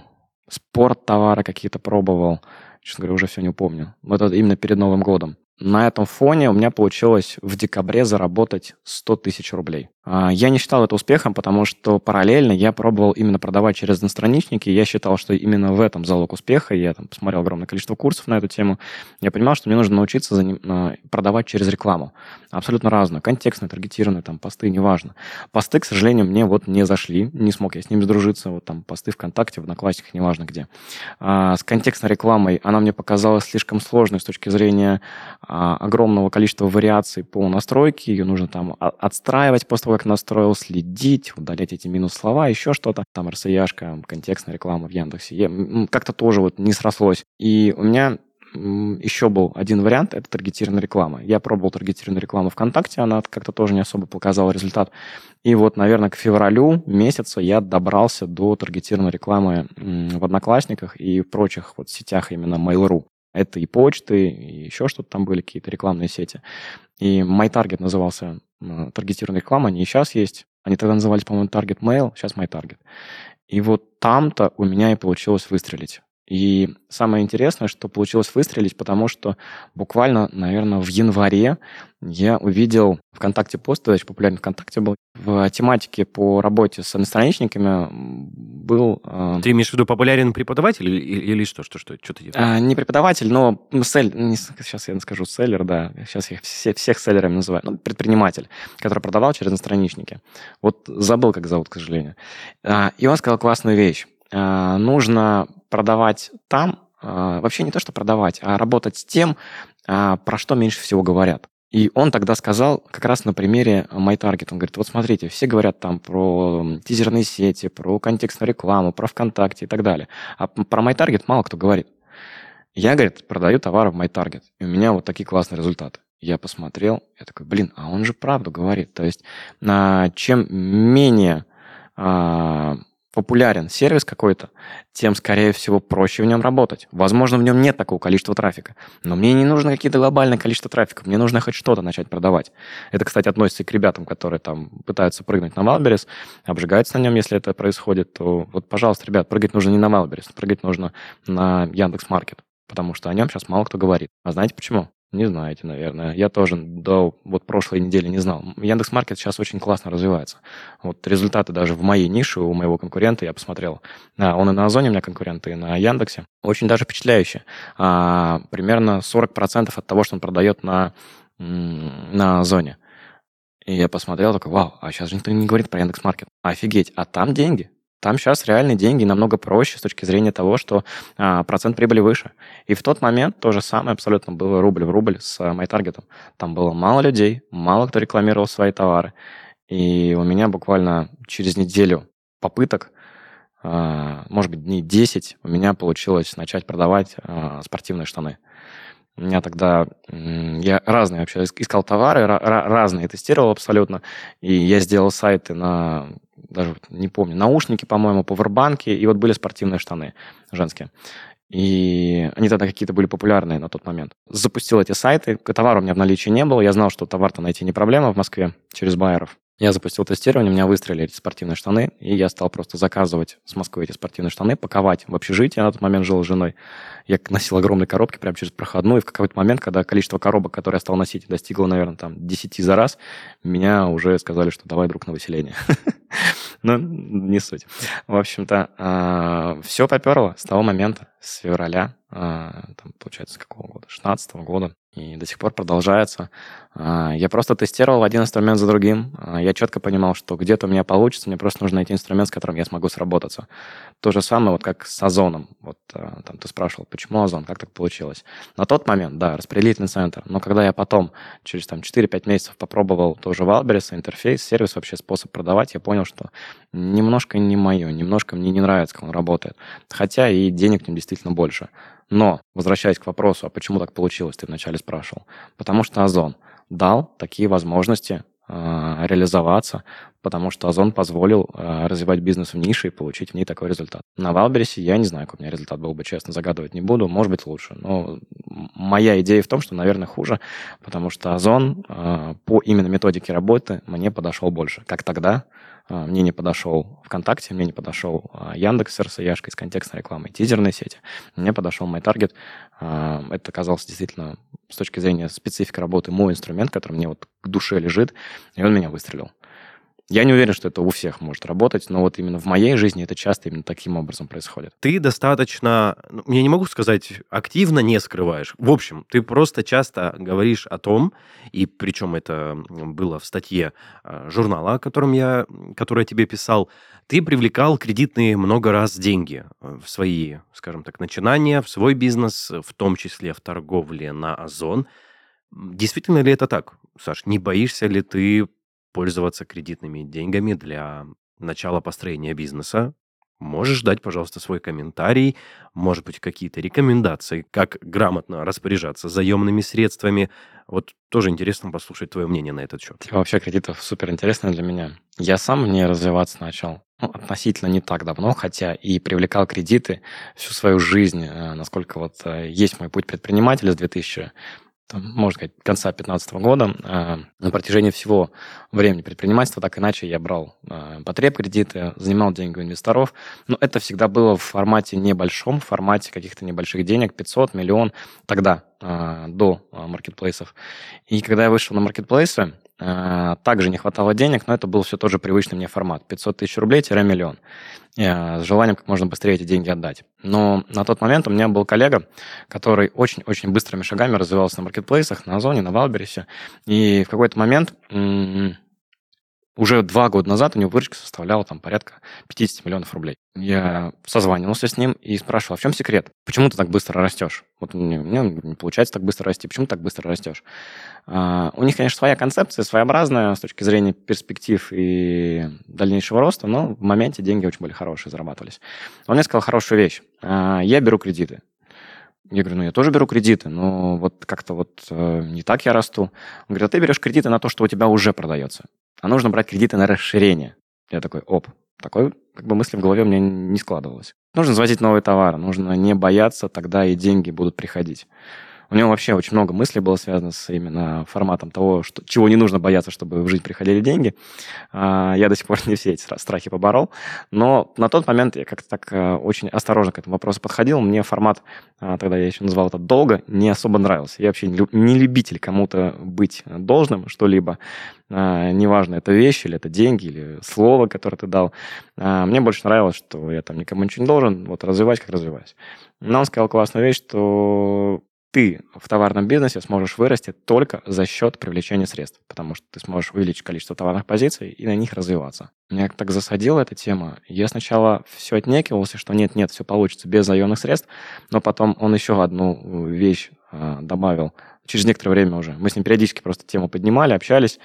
Спорт товары какие-то пробовал. Честно говоря, уже все не помню. Вот это именно перед Новым годом. На этом фоне у меня получилось в декабре заработать 100 тысяч рублей. А, я не считал это успехом, потому что параллельно я пробовал именно продавать через одностраничники. Я считал, что именно в этом залог успеха. Я там посмотрел огромное количество курсов на эту тему. Я понимал, что мне нужно научиться за ним, а, продавать через рекламу. Абсолютно разную. Контекстную, таргетированную, там, посты, неважно. Посты, к сожалению, мне вот не зашли. Не смог я с ними сдружиться. Вот там посты ВКонтакте, в Одноклассниках, неважно где. А, с контекстной рекламой она мне показалась слишком сложной с точки зрения а, огромного количества вариаций по настройке. Ее нужно там отстраивать после как настроил, следить, удалять эти минус слова, еще что-то. Там RSA, контекстная реклама в Яндексе. Как-то тоже вот не срослось. И у меня еще был один вариант, это таргетированная реклама. Я пробовал таргетированную рекламу ВКонтакте, она как-то тоже не особо показала результат. И вот, наверное, к февралю месяца я добрался до таргетированной рекламы в Одноклассниках и в прочих вот сетях именно Mail.ru. Это и почты, и еще что-то там были, какие-то рекламные сети. И MyTarget назывался таргетированная реклама, они и сейчас есть. Они тогда назывались, по-моему, Target Mail, сейчас MyTarget. И вот там-то у меня и получилось выстрелить. И самое интересное, что получилось выстрелить, потому что буквально, наверное, в январе я увидел ВКонтакте пост, тогда еще популярный ВКонтакте был, в тематике по работе с одностраничниками был... Э, ты имеешь в виду популярен преподаватель или, или что? Что, что, что ты делаешь? Э, не преподаватель, но сель, не, сейчас я скажу селлер, да, сейчас я все, всех селлерами называю, ну, предприниматель, который продавал через одностраничники. Вот забыл, как зовут, к сожалению. Э, и он сказал классную вещь. Э, нужно продавать там, э, вообще не то, что продавать, а работать с тем, э, про что меньше всего говорят. И он тогда сказал как раз на примере MyTarget. Он говорит, вот смотрите, все говорят там про тизерные сети, про контекстную рекламу, про ВКонтакте и так далее. А про MyTarget мало кто говорит. Я, говорит, продаю товары в MyTarget. И у меня вот такие классные результаты. Я посмотрел, я такой, блин, а он же правду говорит. То есть чем менее а, популярен сервис какой-то, тем, скорее всего, проще в нем работать. Возможно, в нем нет такого количества трафика, но мне не нужно какие-то глобальное количество трафика, мне нужно хоть что-то начать продавать. Это, кстати, относится и к ребятам, которые там пытаются прыгнуть на Wildberries, обжигаются на нем, если это происходит, то вот, пожалуйста, ребят, прыгать нужно не на Wildberries, прыгать нужно на Яндекс.Маркет, потому что о нем сейчас мало кто говорит. А знаете почему? Не знаете, наверное. Я тоже до вот прошлой недели не знал. Яндекс Маркет сейчас очень классно развивается. Вот результаты даже в моей нише у моего конкурента я посмотрел. А, он и на Озоне у меня конкурент, и на Яндексе. Очень даже впечатляюще. А, примерно 40% от того, что он продает на, на Озоне. И я посмотрел, такой, вау, а сейчас же никто не говорит про Яндекс Маркет. Офигеть, а там деньги. Там сейчас реальные деньги намного проще с точки зрения того, что а, процент прибыли выше. И в тот момент то же самое абсолютно было рубль в рубль с а, MyTarget. Там было мало людей, мало кто рекламировал свои товары. И у меня буквально через неделю попыток, а, может быть, дней 10, у меня получилось начать продавать а, спортивные штаны. У меня тогда... Я разные вообще искал товары, разные тестировал абсолютно. И я сделал сайты на даже не помню, наушники, по-моему, повербанки, и вот были спортивные штаны женские. И они тогда какие-то были популярные на тот момент. Запустил эти сайты, товара у меня в наличии не было, я знал, что товар-то найти не проблема в Москве через байеров. Я запустил тестирование, у меня выстрелили эти спортивные штаны, и я стал просто заказывать с Москвы эти спортивные штаны, паковать в общежитии. Я на тот момент жил с женой. Я носил огромные коробки прямо через проходную, и в какой-то момент, когда количество коробок, которые я стал носить, достигло, наверное, там 10 за раз, меня уже сказали, что давай, друг, на выселение. Но не суть. В общем-то, а, все поперло с того момента, с февраля, а, получается, какого года? 16 года и до сих пор продолжается. А, я просто тестировал один инструмент за другим. А, я четко понимал, что где-то у меня получится, мне просто нужно найти инструмент, с которым я смогу сработаться. То же самое, вот как с Озоном. Вот а, там ты спрашивал, почему Озон, как так получилось. На тот момент, да, распределительный центр. Но когда я потом, через там 4-5 месяцев попробовал тоже Wildberries, интерфейс, сервис, вообще способ продавать, я понял, что немножко не мое, немножко мне не нравится, как он работает. Хотя и денег нем действительно больше. Но, возвращаясь к вопросу, а почему так получилось, ты вначале спрашивал. Потому что Озон дал такие возможности э, реализоваться, потому что Озон позволил э, развивать бизнес в нише и получить в ней такой результат. На Валбересе я не знаю, какой у меня результат был бы, честно, загадывать не буду. Может быть, лучше. Но моя идея в том, что, наверное, хуже, потому что Озон э, по именно методике работы мне подошел больше. Как тогда, мне не подошел ВКонтакте, мне не подошел а, Яндекс с RSA, с контекстной рекламой, тизерной сети. Мне подошел MyTarget. А, это оказался действительно с точки зрения специфики работы мой инструмент, который мне вот к душе лежит, и он меня выстрелил. Я не уверен, что это у всех может работать, но вот именно в моей жизни это часто именно таким образом происходит. Ты достаточно, ну, я не могу сказать, активно не скрываешь. В общем, ты просто часто говоришь о том, и причем это было в статье а, журнала, о котором я, который я тебе писал, ты привлекал кредитные много раз деньги в свои, скажем так, начинания, в свой бизнес, в том числе в торговле на Озон. Действительно ли это так, Саш? Не боишься ли ты пользоваться кредитными деньгами для начала построения бизнеса, можешь дать, пожалуйста, свой комментарий, может быть, какие-то рекомендации, как грамотно распоряжаться заемными средствами. Вот тоже интересно послушать твое мнение на этот счет. Тема вообще кредитов супер интересная для меня. Я сам не развиваться начал ну, относительно не так давно, хотя и привлекал кредиты всю свою жизнь, э, насколько вот э, есть мой путь предпринимателя с 2000 там, можно сказать, конца 2015 года. А, на протяжении всего времени предпринимательства, так иначе, я брал а, потреб кредиты, занимал деньги у инвесторов. Но это всегда было в формате небольшом, в формате каких-то небольших денег, 500, миллион, тогда, а, до маркетплейсов. И когда я вышел на маркетплейсы, также не хватало денег, но это был все тот же привычный мне формат. 500 тысяч рублей-миллион. Э, с желанием как можно быстрее эти деньги отдать. Но на тот момент у меня был коллега, который очень-очень быстрыми шагами развивался на маркетплейсах, на Озоне, на Валбересе. И в какой-то момент уже два года назад у него выручка составляла там порядка 50 миллионов рублей. Я созванивался с ним и спрашивал, а в чем секрет? Почему ты так быстро растешь? Вот мне, мне не получается так быстро расти. Почему ты так быстро растешь? А, у них, конечно, своя концепция, своеобразная с точки зрения перспектив и дальнейшего роста, но в моменте деньги очень были хорошие, зарабатывались. Он мне сказал хорошую вещь. А, я беру кредиты. Я говорю, ну я тоже беру кредиты, но вот как-то вот э, не так я расту. Он говорит, а ты берешь кредиты на то, что у тебя уже продается а нужно брать кредиты на расширение. Я такой, оп, такой как бы мысли в голове у меня не складывалось. Нужно завозить новые товары, нужно не бояться, тогда и деньги будут приходить. У него вообще очень много мыслей было связано с именно форматом того, что, чего не нужно бояться, чтобы в жизнь приходили деньги. А, я до сих пор не все эти страхи поборол. Но на тот момент я как-то так э, очень осторожно к этому вопросу подходил. Мне формат, а, тогда я еще называл это долго, не особо нравился. Я вообще не любитель кому-то быть должным что-либо. А, неважно, это вещь или это деньги, или слово, которое ты дал. Мне больше нравилось, что я там никому ничего не должен, вот развивать, как развиваюсь. Но он сказал классную вещь, что ты в товарном бизнесе сможешь вырасти только за счет привлечения средств, потому что ты сможешь увеличить количество товарных позиций и на них развиваться. Меня так засадила эта тема. Я сначала все отнекивался, что нет-нет, все получится без заемных средств, но потом он еще одну вещь э, добавил. Через некоторое время уже. Мы с ним периодически просто тему поднимали, общались,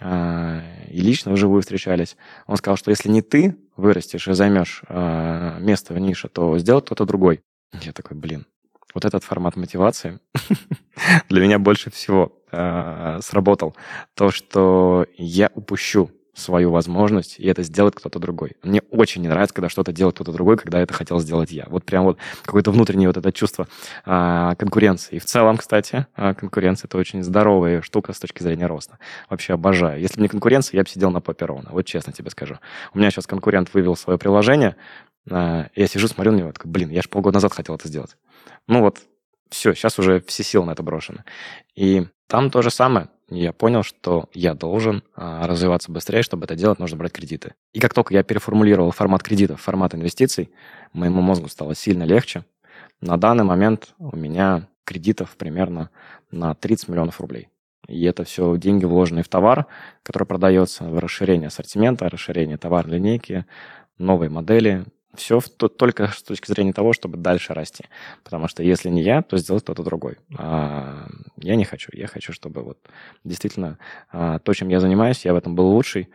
э, и лично вживую встречались. Он сказал, что если не ты вырастешь и займешь э, место в нише, то сделает кто-то другой. Я такой, блин, вот этот формат мотивации для меня больше всего э, сработал. То, что я упущу свою возможность, и это сделает кто-то другой. Мне очень не нравится, когда что-то делает кто-то другой, когда это хотел сделать я. Вот прям вот какое-то внутреннее вот это чувство а, конкуренции. И в целом, кстати, а, конкуренция – это очень здоровая штука с точки зрения роста. Вообще обожаю. Если бы не конкуренция, я бы сидел на попе ровно. Вот честно тебе скажу. У меня сейчас конкурент вывел свое приложение, а, я сижу, смотрю на него, такой, блин, я же полгода назад хотел это сделать. Ну вот, все, сейчас уже все силы на это брошены. И там то же самое. Я понял, что я должен а, развиваться быстрее, чтобы это делать, нужно брать кредиты. И как только я переформулировал формат кредитов, формат инвестиций, моему мозгу стало сильно легче. На данный момент у меня кредитов примерно на 30 миллионов рублей. И это все деньги, вложенные в товар, который продается, в расширение ассортимента, расширение товарной линейки, новые модели, все только с точки зрения того, чтобы дальше расти. Потому что если не я, то сделает кто-то другой. А я не хочу. Я хочу, чтобы вот действительно а, то, чем я занимаюсь, я в этом был лучший.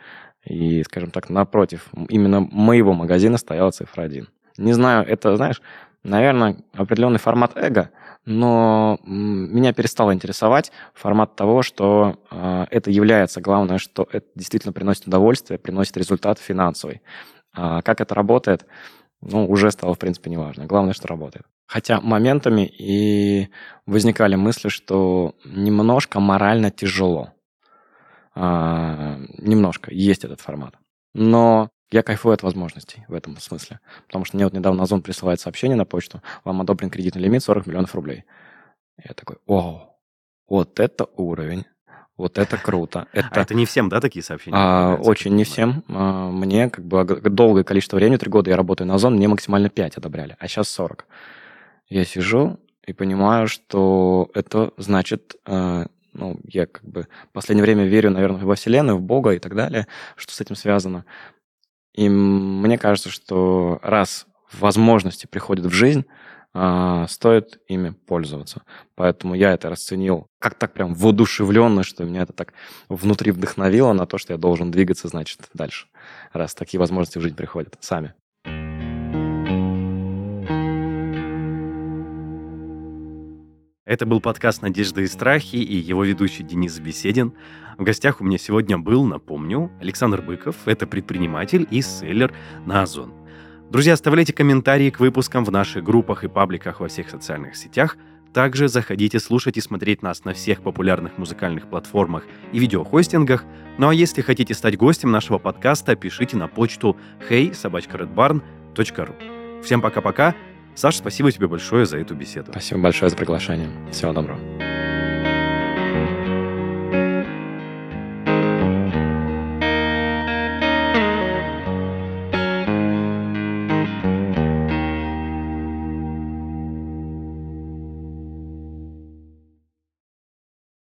И, скажем так, напротив, именно моего магазина стояла цифра 1. Не знаю, это, знаешь, наверное, определенный формат эго, но меня перестало интересовать формат того, что э, это является главное, что это действительно приносит удовольствие, приносит результат финансовый. А как это работает, ну, уже стало, в принципе, неважно. Главное, что работает. Хотя моментами и возникали мысли, что немножко морально тяжело. А, немножко есть этот формат. Но я кайфую от возможностей в этом смысле. Потому что мне вот недавно Озон присылает сообщение на почту, вам одобрен кредитный лимит 40 миллионов рублей. Я такой, о, вот это уровень. Вот это круто. Это, а это не всем, да, такие сообщения? А, очень не всем. А, мне как бы долгое количество времени, три года я работаю на Озон, мне максимально 5 одобряли, а сейчас 40. Я сижу и понимаю, что это значит, э, ну, я как бы в последнее время верю, наверное, во Вселенную, в Бога и так далее, что с этим связано. И мне кажется, что раз возможности приходят в жизнь, а, стоит ими пользоваться. Поэтому я это расценил как так прям воодушевленно, что меня это так внутри вдохновило на то, что я должен двигаться, значит, дальше, раз такие возможности в жизнь приходят сами. Это был подкаст «Надежды и страхи» и его ведущий Денис Беседин. В гостях у меня сегодня был, напомню, Александр Быков. Это предприниматель и селлер на Озон. Друзья, оставляйте комментарии к выпускам в наших группах и пабликах во всех социальных сетях. Также заходите слушать и смотреть нас на всех популярных музыкальных платформах и видеохостингах. Ну а если хотите стать гостем нашего подкаста, пишите на почту hey собачка Всем пока-пока. Саш, спасибо тебе большое за эту беседу. Спасибо большое за приглашение. Всего доброго.